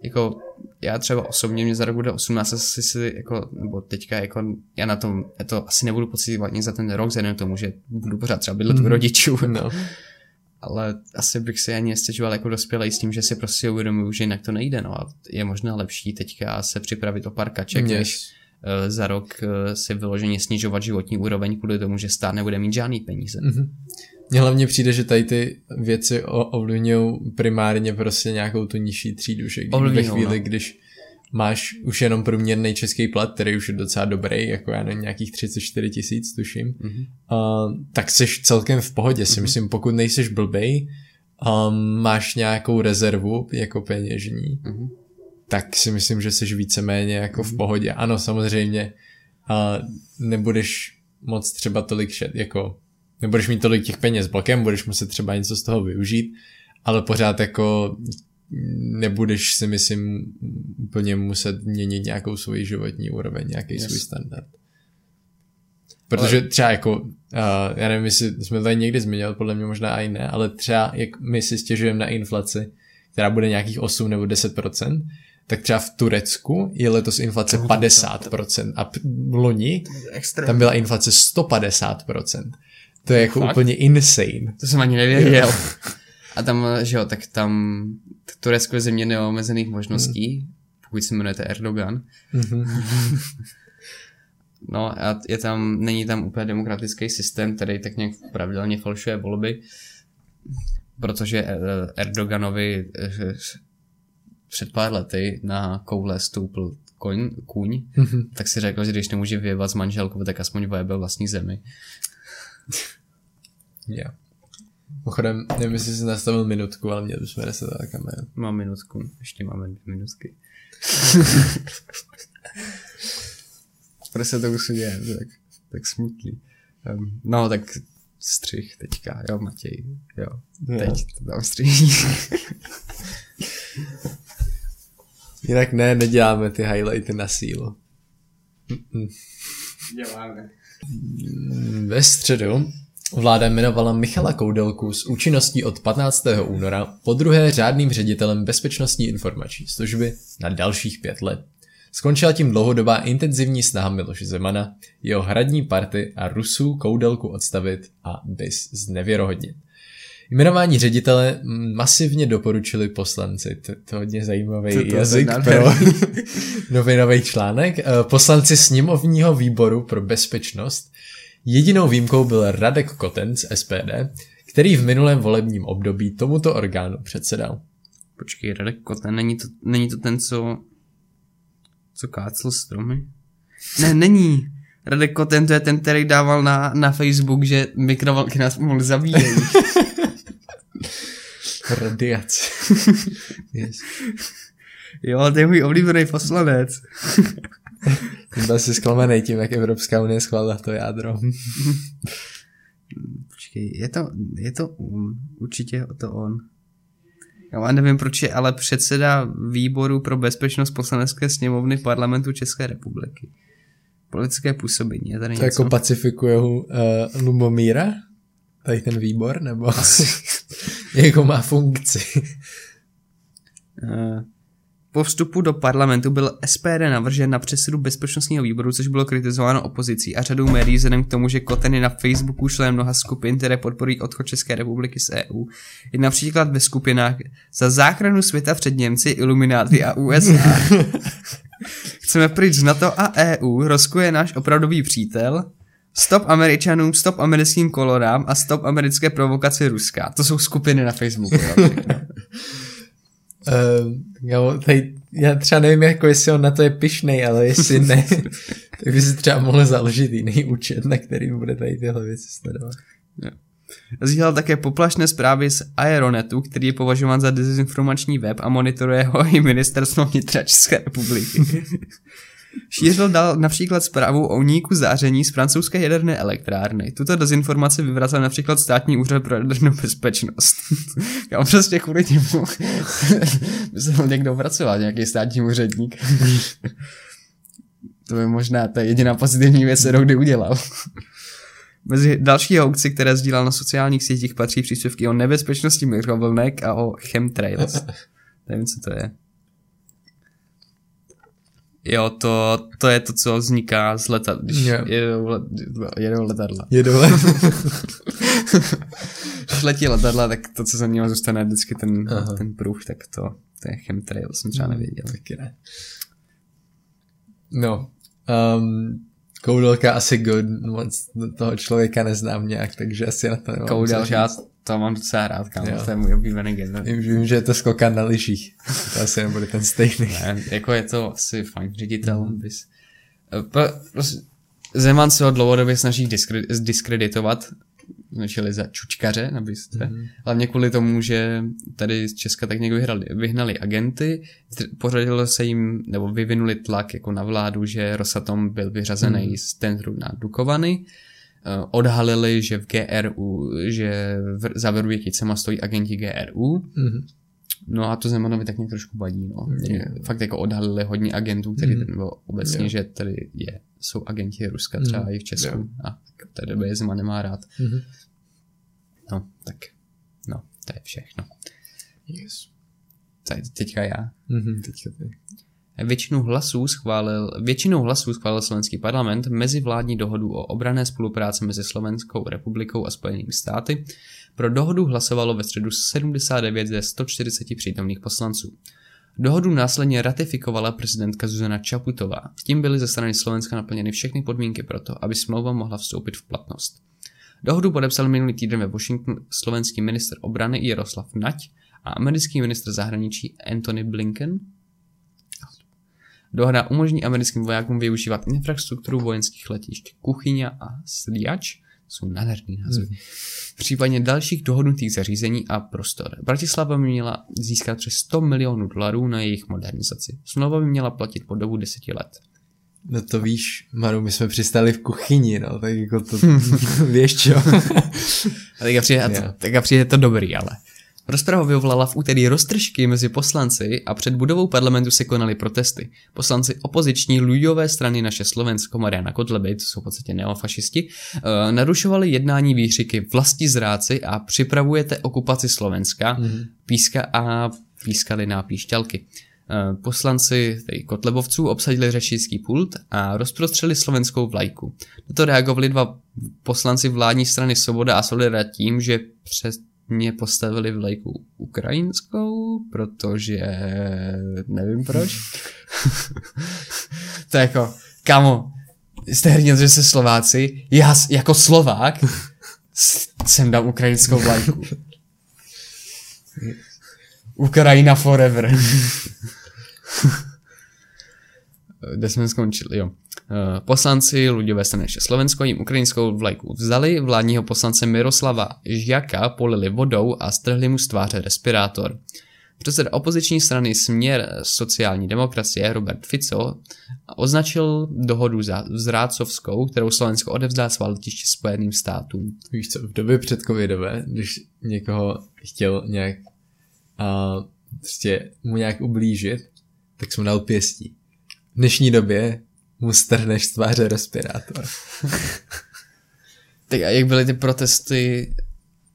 jako já třeba osobně mě za rok bude 18 asi si jako, nebo teďka jako já na tom, já to asi nebudu pocitovat nic za ten rok, vzhledem k tomu, že budu pořád třeba bydlet u rodičů. No. [LAUGHS] Ale asi bych si ani nestěžoval jako dospělej s tím, že si prostě uvědomuju, že jinak to nejde, no a je možná lepší teďka se připravit o pár kaček, Yes. než uh, za rok uh, si vyloženě snižovat životní úroveň kvůli tomu, že stát nebude mít žádný peníze. Mhm. Mně hlavně přijde, že tady ty věci ovlivňují primárně prostě nějakou tu nižší třídu, že kdy- ve chvíli, no. když máš už jenom průměrný český plat, který už je docela dobrý, jako já nevím, nějakých 34 tisíc, tuším, Mhm. uh, tak jsi celkem v pohodě, si myslím, pokud nejseš blbej, um, máš nějakou rezervu jako peněžní, Mhm. tak si myslím, že jsi víceméně jako v pohodě. Ano, samozřejmě uh, nebudeš moc třeba tolik šet, jako nebudeš mít tolik těch peněz blokem, budeš muset třeba něco z toho využít, ale pořád jako nebudeš si myslím úplně muset měnit nějakou svoji životní úroveň, nějaký Yes. svůj standard. Protože třeba jako, uh, já nevím, jestli jsme tady někdy zmiňovali, podle mě možná i ne, ale třeba jak my si stěžujeme na inflaci, která bude nějakých 8 nebo 10%, tak třeba v Turecku je letos inflace 50% a loni tam byla inflace 150%. To je jako Fakt? úplně insane. To jsem ani nevěděl. A tam, že jo, tak tam Turecko je země neomezených možností, pokud se jmenujete Erdogan. Mhm. No a je tam, není tam úplně demokratický systém, který tak nějak pravidelně falšuje volby, protože eh, Erdoganovi eh, před pár lety na koule stoupl koň, kůň, Mhm. tak si řekl, že když nemůže vyjevat s manželkou, tak aspoň vyjebe vlastní zemi. [LAUGHS] Jo. Pochodem, nevím, jestli jsi nastavil minutku, ale měli bychom resetovat kameru. Mám minutku, ještě máme dvě minutky. [LAUGHS] Proč se to už děje, tak, tak smutný. Um, no, tak střih teďka, jo, Matěj, jo, Jo. teď to tam střih. [LAUGHS] Jinak ne, neděláme ty highlighty na sílu. Děláme. Ve středu vláda jmenovala Michala Koudelku s účinností od 15. února po druhé řádným ředitelem Bezpečnostní informační služby na dalších pět let. Skončila tím dlouhodobá intenzivní snaha Miloše Zemana, jeho hradní party a Rusů Koudelku odstavit a BIS znevěrohodnit. Jmenování ředitele masivně doporučili poslanci. To, to je hodně zajímavý To- to- to jazyk pro nádherný. [LAUGHS] novinový článek. Eh, Poslanci sněmovního výboru pro bezpečnost. Jedinou výjimkou byl Radek Koten z SPD, který v minulém volebním období tomuto orgánu předsedal. Počkej, Radek Koten, není to, není to ten, co, co kácel stromy? Ne, není. Radek Koten to je ten, který dával na, na Facebook, že mikrovlnky nás mohl zabíjet. [LAUGHS] Radiace. [LAUGHS] yes. jo, to je můj oblíbený poslanec. [LAUGHS] Byl jsi zklamaný tím, jak Evropská unie schválila to jádro. [LAUGHS] Počkej, je to, je to on, určitě to on. Já nevím, proč je ale předseda výboru pro bezpečnost poslanecké sněmovny parlamentu České republiky. Politické působení, je tady To něco? jako pacifikuje uh, Lubomíra? Tady ten výbor? Nebo [LAUGHS] jako má funkci? Eh, Po vstupu do parlamentu byl SPD navržen na předsedu bezpečnostního výboru, což bylo kritizováno opozicí a řadou médií vzhledem k tomu, že Koten je na Facebooku člen mnoha skupin, které podporují odchod České republiky z EU. Je například ve skupinách za záchranu světa před Němci, Ilumináty a USA. [LAUGHS] Chceme pryč z NATO a EU, Rusko je náš opravdový přítel, Stop Američanům, stop americkým kolorám a stop americké provokaci Ruska. To jsou skupiny na Facebooku. jo. [LAUGHS] Uh, já, tady, já třeba nevím, jako jestli on na to je pišnej, ale jestli ne, [LAUGHS] tak by si třeba mohl založit jiný účet, na který bude tady tyhle věci sledovat. Sdílel také poplašné zprávy z Aeronetu, který je považován za dezinformační web a monitoruje ho i ministerstvo vnitra České republiky. [LAUGHS] Šířil dal například zprávu o úniku záření z francouzské jaderné elektrárny. Tuto dezinformaci vyvrazil například státní úřad pro jadernou bezpečnost. [LAUGHS] Já prostě kvůli němu [LAUGHS] musel někdo pracovat, nějaký státní úředník. [LAUGHS] to je možná ta jediná pozitivní věc, kterou kdy udělal. Mezi další hoaxy, které sdílel na sociálních sítích, patří příspěvky o nebezpečnosti mikrovlnek a o chemtrails. Nevím, co to je. Jo, to, to je to, co vzniká z letadla, když Jo. jedou, let, jedou letadla. Je dole. [LAUGHS] Když letí letadla, tak to, co za ním zůstane vždycky ten, Aha. ten pruh, tak to, to je chemtrail, jsem třeba nevěděl. Taky ne. No, um, koudelka asi good, moc toho člověka neznám nějak, takže asi na to nemám Koudel, co říct. já to mám docela rád, kámo, Jo. to je můj oblíbený gen. Vím, vím, že je to skokan na lyžích. To asi nebude ten stejný. Ne, jako je to asi fajn ředitel, bys. Eh, Pro, prostě, Zeman se ho dlouhodobě snaží diskre, diskreditovat, značili za čučkaře, abyste. Mm-hmm. Hlavně kvůli tomu, že tady z Česka tak někdo vyhrali, vyhnali agenty, pořadilo se jim, nebo vyvinuli tlak jako na vládu, že Rosatom byl vyřazený mm-hmm. z tendru na Dukovany, odhalili, že v GRU, že v, za Vrběticema stojí agenti GRU, Mhm. No a to Zemanovi tak nějak trošku vadí, no. Je. Fakt jako odhalili hodně agentů, který Mhm. mm. nebo obecně, Jo. že tady je, jsou agenti Ruska třeba Mhm. i v Česku Jo. a tak v té době je Zeman nemá rád. Mhm. No, tak, no, to je všechno. Yes. Teď, teďka já. Mhm, teďka ty. Většinu hlasů schválil, většinou hlasů schválil slovenský parlament mezivládní dohodu o obrané spolupráci mezi Slovenskou republikou a Spojenými státy. Pro dohodu hlasovalo ve středu 79 ze 140 přítomných poslanců. Dohodu následně ratifikovala prezidentka Zuzana Čaputová. Tím byly ze strany Slovenska naplněny všechny podmínky pro to, aby smlouva mohla vstoupit v platnost. Dohodu podepsal minulý týden ve Washingtonu slovenský minister obrany Jaroslav Nať a americký ministr zahraničí Anthony Blinken. Dohoda umožní americkým vojákům využívat infrastrukturu vojenských letišť Kuchyňa a Sliač, jsou nádherný názvy, v případě dalších dohodnutých zařízení a prostor. Bratislava by měla získat přes 100 milionů dolarů na jejich modernizaci. Smlouva by měla platit po dobu deseti let. No to víš, Maru, my jsme přistali v kuchyni, no, tak jako to, [LAUGHS] víš čo? A teďka přijde, to, teďka přijde to dobrý, ale. Rozprava vyvolala v úterý roztržky mezi poslanci a před budovou parlamentu se konaly protesty. Poslanci opoziční ľudové strany naše Slovensko Mariana Kotleby, to jsou v podstatě neofašisti, eh, narušovali jednání výřiky vlasti zráci a připravujete okupaci Slovenska, píska a pískali na píšťalky. Eh, Poslanci tedy Kotlebovců obsadili řečnický pult a rozprostřeli slovenskou vlajku. Na to reagovali dva poslanci vládní strany Svoboda a Solidarita tím, že přes mě postavili vlajku ukrajinskou, protože nevím proč. [LAUGHS] to je jako, kamo, jste hrdě, že jste Slováci, já jako Slovák jsem dal ukrajinskou vlajku. [LAUGHS] Ukrajina forever. [LAUGHS] Kde jsme skončili, jo. Eh, Poslanci Ludové strany naše Slovensko jim ukrajinskou vlajku vzali, vládního poslance Miroslava Žjaka polili vodou a strhli mu z tváře respirátor. Předseda opoziční strany Směr sociální demokracie Robert Fico označil dohodu za zrácovskou, kterou Slovensko odevzdá svá letiště Spojeným státům. Víš co, v době před covidové, když někoho chtěl nějak a prostě mu nějak ublížit, tak jsem dal pěstí. V dnešní době mu strhneš z tváře respirátor. Tak a jak byly ty protesty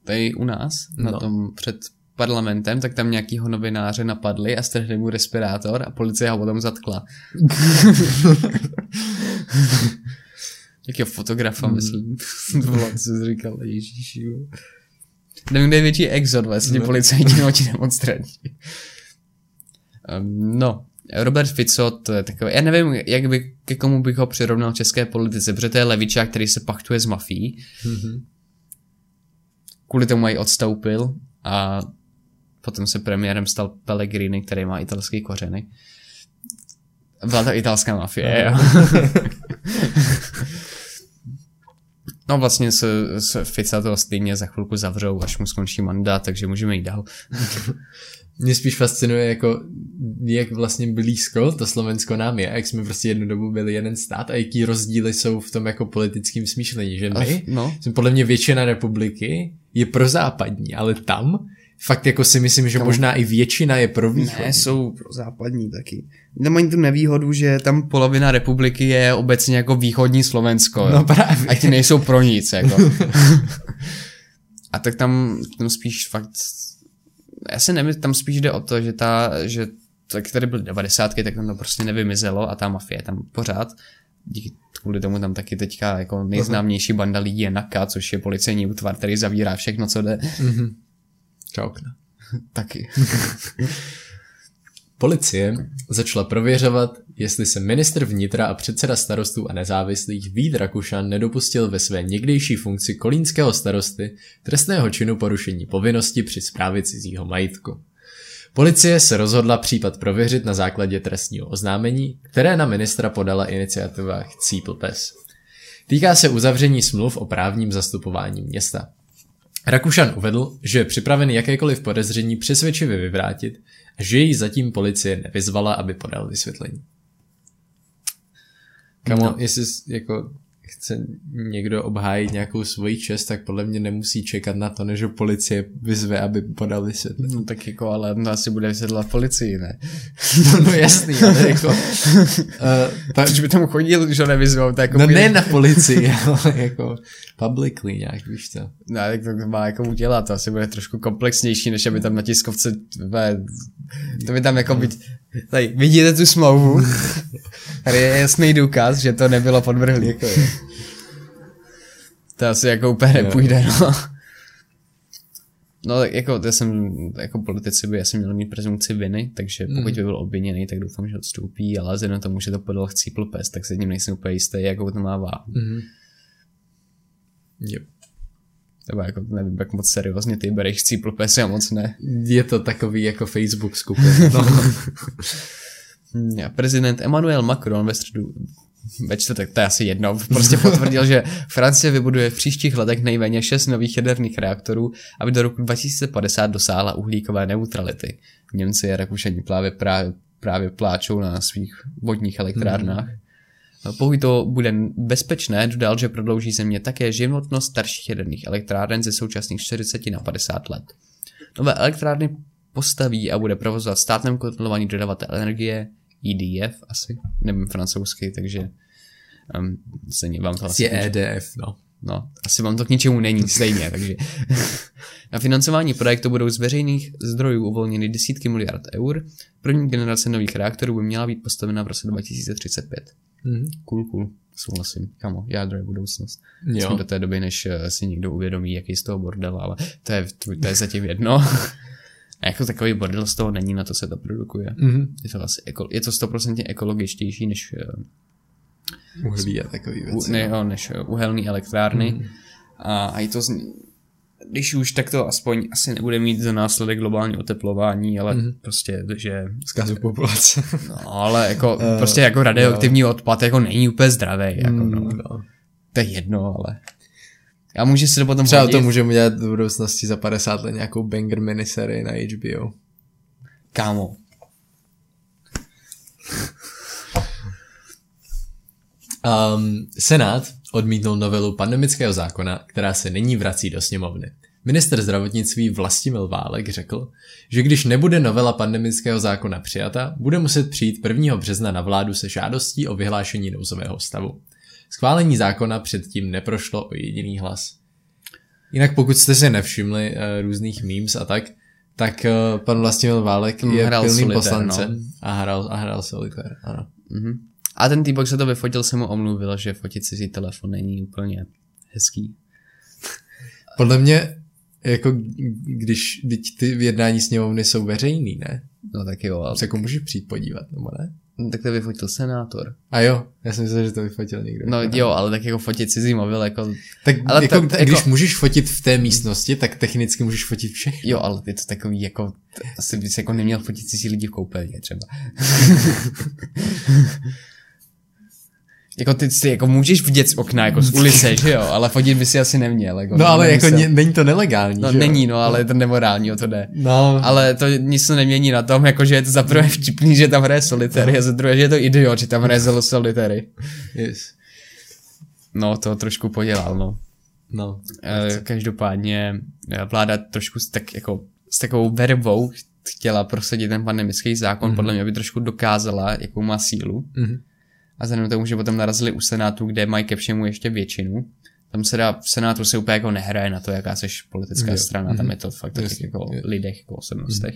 tady u nás, na No. tom před parlamentem, tak tam nějakýho novináře napadli a strhli mu respirátor a policie ho potom zatkla. [LAUGHS] Jakého fotografa, Hmm. myslím. [LAUGHS] to bylo, co jsi říkal, ježíši. Nevím, kde je větší exod, vlastně No. policajti nebo ti demonstranti. Um, no, Robert Fico, to je takový, já nevím, jak by, ke komu bych ho přirovnal v české politice, protože to je levičák, který se pachtuje s mafií. Mhm. Kvůli tomu i odstoupil a potom se premiérem stal Pellegrini, který má italský kořeny. Byla to italská mafie, jo. [LAUGHS] No vlastně se, se Fica to stejně za chvilku zavřou, až mu skončí mandát, takže můžeme jít dál. [LAUGHS] Mě spíš fascinuje, jako, jak vlastně blízko to Slovensko nám je, jak jsme prostě jednu dobu byli jeden stát a jaký rozdíly jsou v tom jako politickém smýšlení, že my, no. jsme podle mě většina republiky je prozápadní, ale tam fakt jako si myslím, že možná i většina je pro východ. Ne, jsou pro západní taky. Nemají tu nevýhodu, že tam polovina republiky je obecně jako východní Slovensko. No právě. A ti nejsou pro nic, jako. [LAUGHS] a tak tam, tam spíš fakt já si nemyslím, tam spíš jde o to, že ta, že tak tady byly 90, tak tam to prostě nevymizelo a ta mafie je tam pořád. Díky kvůli tomu tam taky teďka jako nejznámější banda lidí je NAKA, což je policejní útvar, který zavírá všechno, co jde. Mm-hmm. Čaukna. [LAUGHS] taky. [LAUGHS] Policie začala prověřovat, jestli se ministr vnitra a předseda starostů a nezávislých Vít Rakušan nedopustil ve své někdejší funkci kolínského starosty trestného činu porušení povinnosti při správě cizího majetku. Policie se rozhodla případ prověřit na základě trestního oznámení, které na ministra podala iniciativa Cípl Pes. Týká se uzavření smluv o právním zastupování města. Rakušan uvedl, že je připraven jakékoliv podezření přesvědčivě vyvrátit že ji zatím policie nevyzvala, aby podal vysvětlení. Kamo, no. jestli jako chce někdo obhájit nějakou svoji čest, tak podle mě nemusí čekat na to, než policie vyzve, aby podal vysvětlení. No tak jako, ale to asi bude vysvětlovat policii, ne? no, [LAUGHS] no jasný, ale jako... uh, [LAUGHS] ta... Proč by tam chodil, že nevyzvou? Tak jako no ne na policii, [LAUGHS] ale jako publicly nějak, víš co. No, tak to má jako udělat, to asi bude trošku komplexnější, než aby tam na tiskovce, to by tam jako být, tady, vidíte tu smlouvu? [LAUGHS] Tady je jasný důkaz, že to nebylo podvrhlý. To asi jako úplně nepůjde, no. No tak jako, to jsem, jako politici by asi měli mít prezumci viny, takže pokud by byl obviněný, tak doufám, že odstoupí, ale vzhledem tomu, že to podal chcípl pes, tak se ním nejsem úplně jistý, jakou to má váhu. Mm-hmm. Yep. Nebo jako nevím, jak moc seriózně ty bereš pes, já moc ne. Je to takový jako Facebook skupin. No. [LAUGHS] Prezident Emmanuel Macron ve středu ve čtvrtek, to je asi jedno, prostě potvrdil, že Francie vybuduje v příštích letech nejméně 6 nových jaderných reaktorů, aby do roku 2050 dosáhla uhlíkové neutrality. Němci a Rakušani právě, právě, právě pláčou na svých vodních elektrárnách. Hmm. Pokud to bude bezpečné, dodal, že prodlouží země také životnost starších jaderných elektráren ze současných 40 na 50 let. Nové elektrárny postaví a bude provozovat státem kontrolovaný dodavatel energie, EDF asi, nevím francouzsky, takže um, stejně vám to asi... Je EDF, no. No, asi vám to k ničemu není stejně, takže na financování projektu budou z veřejných zdrojů uvolněny desítky miliard eur. První generace nových reaktorů by měla být postavena v roce 2035. Mm. Cool, cool. Souhlasím. Kamo, jádro je budoucnost. Jo. Jsme do té doby, než eh, si někdo uvědomí, jaký z toho bordel, ale to je, to je zatím jedno. A jako takový bordel z toho není, na to se to produkuje. Mm-hmm. Je to asi je to 100% ekologičtější než uh, uhlí a takový věci. Ne, jo, než uhelný elektrárny. Mm. A, a je to, z, když už, tak to aspoň asi nebude mít za následek globální oteplování, ale mm. prostě, že... Zkazu populace. no, ale jako, uh, [LAUGHS] prostě jako radioaktivní no. odpad jako není úplně zdravý. Jako, no. Mm, no. To je jedno, ale... A může si to potom Třeba hodit. to můžeme dělat v budoucnosti za 50 let nějakou banger miniserie na HBO. Kámo. Um, Senát odmítnul novelu pandemického zákona, která se nyní vrací do sněmovny. Minister zdravotnictví Vlastimil Válek řekl, že když nebude novela pandemického zákona přijata, bude muset přijít 1. března na vládu se žádostí o vyhlášení nouzového stavu. Schválení zákona předtím neprošlo o jediný hlas. Jinak pokud jste si nevšimli uh, různých memes a tak, tak uh, pan Vlastimil Válek je hrál pilným solitér, poslancem no. a hrál, a hrál solitér, ano. Mm-hmm. A ten týpok se to vyfotil, se mu omluvil, že fotit si telefon není úplně hezký. Podle mě, jako když teď ty jednání sněmovny jsou veřejný, ne? No tak jo. Ale... Se jako můžeš přijít podívat, nebo ne? No, tak to vyfotil senátor. A jo, já jsem myslel, že to vyfotil někdo. No jo, ale tak jako fotit cizí mobil, jako... Tak ale jako, ta, když jako... můžeš fotit v té místnosti, tak technicky můžeš fotit všechno. Jo, ale je to takový jako... Asi bys jako neměl fotit cizí lidi v koupelně třeba. [LAUGHS] Jako ty si jako můžeš vidět z okna, jako z ulice, že jo, ale fotit by si asi neměl. Jako, No ale jako ně, není to nelegální, No že jo? není, no, ale je to nemorální, o to jde. No, Ale to nic se nemění na tom, jako že je to za prvé vtipný, že tam hraje solitéry a za druhé, že je to idiot, že tam hraje zelo solitéry. yes. No, to trošku podělal, no. No, Eh, Každopádně eh, vláda trošku s, tak, jako, s takovou vervou chtěla prosadit ten pandemický zákon, mm-hmm. podle mě, aby trošku dokázala, jakou má sílu. Mhm. A vzhledem tomu, že potom narazili u Senátu, kde mají ke všemu ještě většinu, tam se dá, v Senátu se úplně jako nehraje na to, jaká seš politická Jo. strana, tam je to fakt o těch jako je. lidech, jako osobnostech.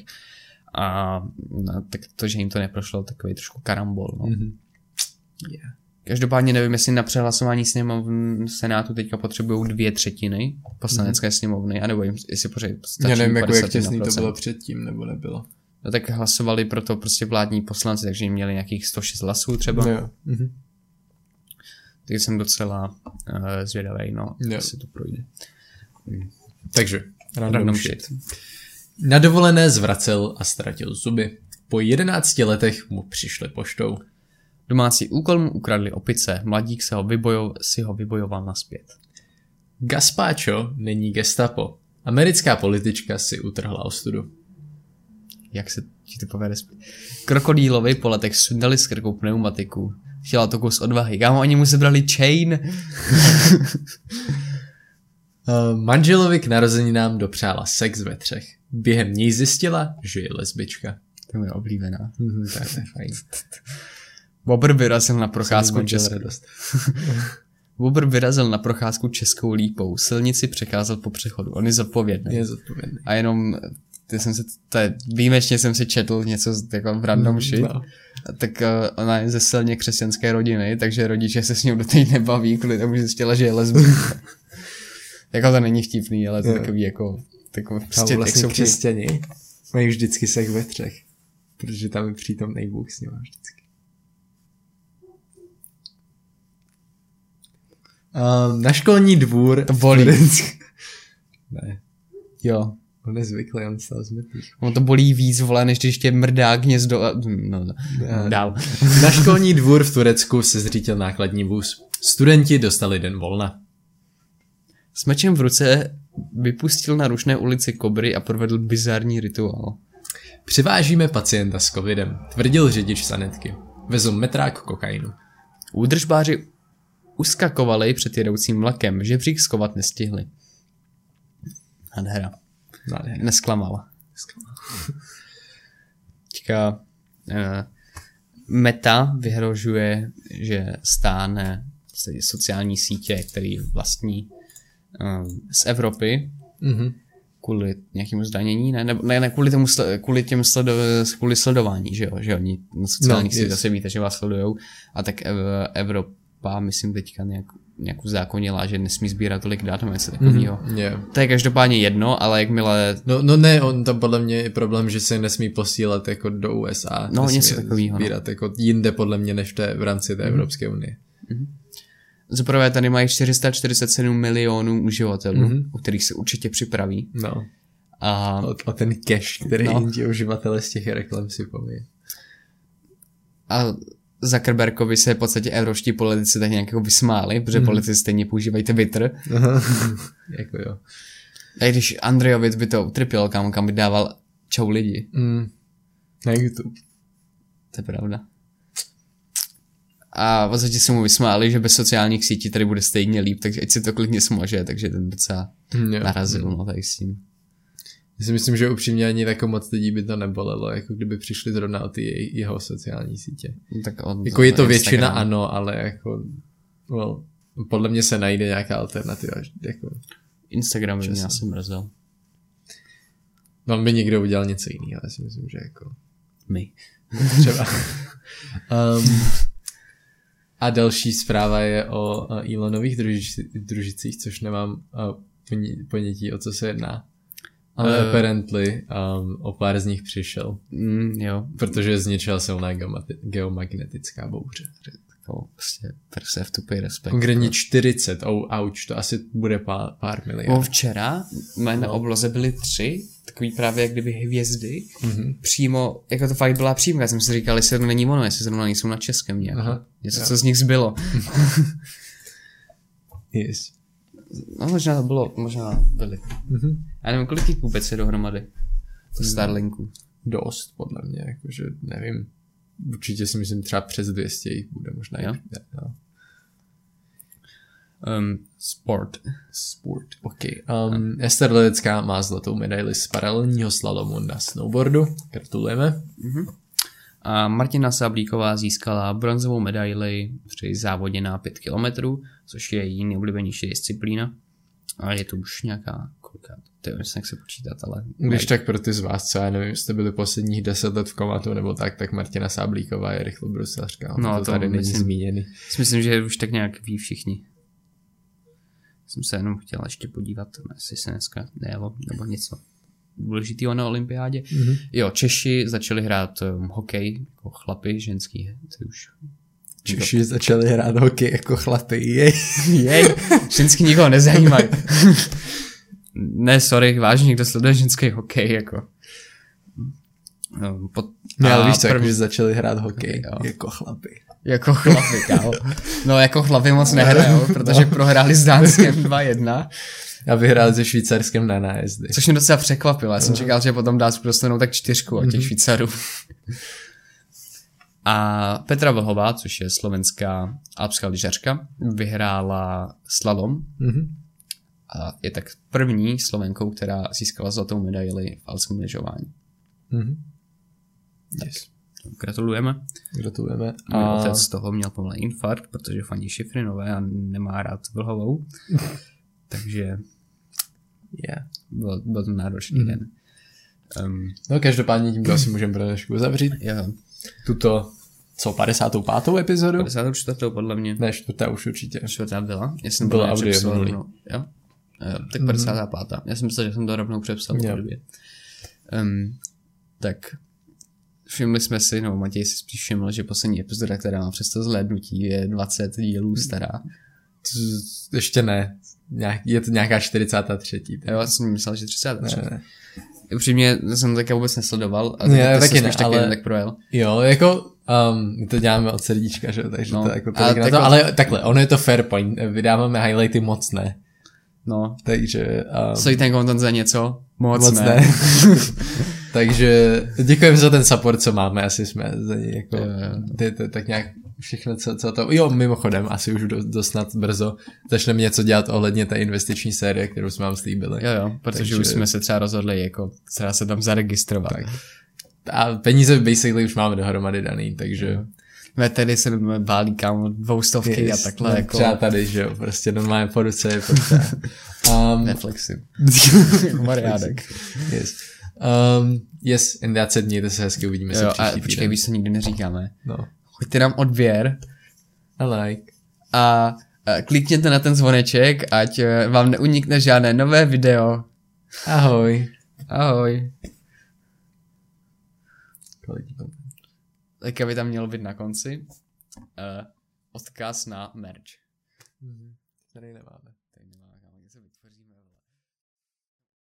A no, tak to, že jim to neprošlo, takový trošku karambol. No. Mhm. Yeah. Každopádně nevím, jestli na přehlasování sněmovn Senátu teďka potřebují dvě třetiny poslanecké sněmovny, anebo jim, jestli pořád stačí Já nevím, jako jak 51%. těsný to bylo předtím, nebo nebylo. No tak hlasovali pro to prostě vládní poslanci, takže jim měli nějakých 106 hlasů třeba. Jo. Mhm. Takže jsem docela uh, zvědavý, no, Jo. jestli to projde. Takže, Random random shit. shit. Na dovolené zvracel a ztratil zuby. Po 11 letech mu přišli poštou. Domácí úkol mu ukradli opice, mladík se ho vybojo, si ho vybojoval naspět. Gaspáčo není gestapo. Americká politička si utrhla ostudu. Jak se ti to povede zpět? Krokodýlovi po letech sundali s krkou pneumatiku. Chtěla to kus odvahy. Kámo, oni mu sebrali chain. Uh, [LAUGHS] manželovi k narozeninám dopřála sex ve třech. Během něj zjistila, že je lesbička. To je oblíbená. Mhm, tak to je fajn. [LAUGHS] Bobr vyrazil na procházku českou. [LAUGHS] Bobr vyrazil na procházku českou lípou. Silnici překázal po přechodu. On je zodpovědný. Je zodpovědný. A jenom, ty jsem se, to je, výjimečně jsem si četl něco z- jako v random shit. No. Tak uh, ona je ze silně křesťanské rodiny, takže rodiče se s ní doteď nebaví, kvůli tomu, že zjistila, že je lesbika. [LAUGHS] jako to není vtipný, ale to je takový jako, takový prostě, jak vlastně jsou křesťani mají vždycky sex ve třech. Protože tam je přítomný Bůh s nima vždycky. Um, na školní dvůr... To bolí. [LAUGHS] Ne, Jo. On je zvyklý, on stál zmytlých. On to bolí víc, vole, než když tě mrdá hnězdo a... No, no. Ne. Dál. [LAUGHS] Na školní dvůr v Turecku se zřítil nákladní vůz. Studenti dostali den volna. S mečem v ruce vypustil na rušné ulici kobry a provedl bizarní rituál. Přivážíme pacienta s covidem, tvrdil řidič sanitky. Vezl metrák kokainu. Údržbáři uskakovali před jedoucím vlakem, žebřík skovat nestihli. Nádhera. Nádherný. Nesklamala. [LAUGHS] Teďka uh, Meta vyhrožuje, že stáhne prostě sociální sítě, který vlastní uh, z Evropy Mhm. kvůli nějakému zdanění, ne, ne, ne kvůli, tomu, kvůli těm sledo, kvůli sledování, že jo, že oni na sociálních No, sítích zase víte, že vás sledujou a tak ev- Evropa, myslím teďka nějak, nějakou zákonila, že nesmí sbírat tolik dat nebo něco takového. Mm-hmm. Yeah. To je každopádně jedno, ale jakmile, No, no ne, on tam podle mě je problém, že se nesmí posílat jako do USA. No, nesmí něco takovýho, no. Sbírat jako jinde podle mě, než té, v rámci té Mhm. Evropské unie. zaprvé tady mají 447 milionů uživatelů, mm-hmm. u kterých se určitě připraví No. a O, o ten cash, který No. no. ti uživatelé z těch reklam si poví. a Zuckerbergovi se v podstatě evropští politici tak nějak jako vysmáli, protože mm. politici stejně používají Twitter. [LAUGHS] jako jo. A když Andrejovic by to utrpěl, kam, kam by dával čau lidi. Mm. Na YouTube. To je pravda. A v podstatě se mu vysmáli, že bez sociálních sítí tady bude stejně líp, takže ať si to klidně smože, takže ten docela Mm, narazil, no tady s tím. Já si myslím, že upřímně ani tak moc lidí by to nebolelo, jako kdyby přišli zrovna o ty jeho sociální sítě. No, Tak on, Jako je to Instagram. většina ano, ale jako, well, podle mě se najde nějaká alternativa. Jako, Instagram by mě asi mrzel. tam by někdo udělal něco jiného, já si myslím, že jako My. třeba. [LAUGHS] um, a další zpráva je o Elonových družici, družicích, což nemám poně- ponětí, o co se jedná. Ale uh, apparently um, o pár z nich přišel, Mm, jo. protože zničila silná geomagnetická bouře. Jako prostě prostě vtupy respekt. Konkrétně 40, oh, ouch, to asi bude pár, pár No, miliard. včera na obloze byly tři, takový právě jak kdyby hvězdy, Mhm. přímo, jako to fakt byla přímo, já jsem si říkal, jestli to není ono, jestli zrovna nejsou na českém nějak. Aha. Něco, Jo. co z nich zbylo. [LAUGHS] Yes. No možná to bylo, možná byly. Mhm. Já nevím, kolik jich vůbec je dohromady. To Starlinku. Dost, podle mě, jakože nevím. Určitě si myslím třeba přes 200 jich bude možná. Jo? jo. Um, sport. Sport, ok. Um, Ester Ledecká má zlatou medaili z paralelního slalomu na snowboardu. Gratulujeme. A Martina Sablíková získala bronzovou medaili při závodě na 5 km, což je její nejoblíbenější disciplína. A je to už nějaká, koliká, to je, jak se počítat, ale... Když tak pro ty z vás, co já nevím, jste byli posledních 10 let v komatu nebo tak, tak Martina Sáblíková je rychlobruslařka. No, No, to, to tady není myslím. zmíněný. Si myslím, že už tak nějak ví všichni. Jsem se jenom chtěl ještě podívat, jestli se dneska nejelo, nebo něco důležitého na olympiádě. Mhm. Jo, Češi začali hrát um, hokej, jako chlapy, ženský, ty už Češi začali hrát hokej jako chlapy. Jej. [LAUGHS] Jej, ženský nikoho nezajímají. [LAUGHS] ne, sorry, vážně někdo sleduje ženský hokej, jako. No, Pod, Ne, ale víš co, první- jako, začali hrát hokej Jo. jako chlapy. Jako chlapy, kámo. No jako chlapy moc nehrajou, protože prohráli s Dánskem 2-1, A vyhrál se Švýcarskem na nájezdy. což mě docela překvapilo. Já jsem čekal, že potom Dánsko dostanou tak čtyřku od těch Mhm. Švýcarů. A Petra Vlhová, což je slovenská alpská lyžařka, vyhrála slalom Mhm. a je tak první Slovenkou, která získala zlatou medaili v alpském lyžování. Mhm. Yes. Gratulujeme. Gratulujeme. Můj A otec z toho měl pomalý infarkt, protože fandí Šifrinové a nemá rád Vlhovou. [LAUGHS] Takže yeah. byl, byl to náročný Mhm. den. Um, No každopádně tímto asi můžeme pro dnešku uzavřít jo, tuto, co, 55. epizodu? 54. podle mě. Ne, čtvrtá už určitě. Čtvrtá byla. Já jsem Byla audio minulý. Jo? jo? Tak 55. Já jsem myslel, že jsem to rovnou přepsal dvě. Um, tak všimli jsme si, no Matěj si spíš všiml, že poslední epizoda, která má přes to zhlédnutí, je 20 dílů stará. Z- Ještě ne. Je to nějaká 43. tak- Jo, já jsem myslel, že 33. Ne, ne. Upřímně jsem to taky vůbec nesledoval. A Ne, tak to taky ne, taky ale- tak projel. Jo, jako um, my to děláme od srdíčka, že takže No, to jako tolik na to, ale takhle, ono je to fair point, vydáváme highlighty moc ne, No, takže um, stojí ten content za něco? Moc, moc ne. ne. [LAUGHS] takže děkujeme za ten support, co máme, asi jsme za něj jako, ty, ty, tak nějak všechno, co, co to, jo, mimochodem, asi už do, dost snad brzo začneme něco dělat ohledně té investiční série, kterou jsme vám slíbili. Jo, jo, protože Takže- už jsme se třeba rozhodli, jako třeba se tam zaregistrovat. Tak. A peníze basically už máme dohromady daný, takže My tedy se bálí kámo dvoustovky a takhle no, jako Třeba tady, že jo, prostě normálně po ruce je prostě. [LAUGHS] Um, Netflixy. [LAUGHS] Mariádek. yes. Um, yes, and that's it, mějte se hezky, uvidíme se Jo, a příští počkej, týden. víš, co nikdy neříkáme. No. Hoďte nám odběr I like. a a klikněte na ten zvoneček, ať eh, vám neunikne žádné nové video. Ahoj. Ahoj. Tak aby tam mělo být na konci uh, odkaz na merch. Tady nemáme.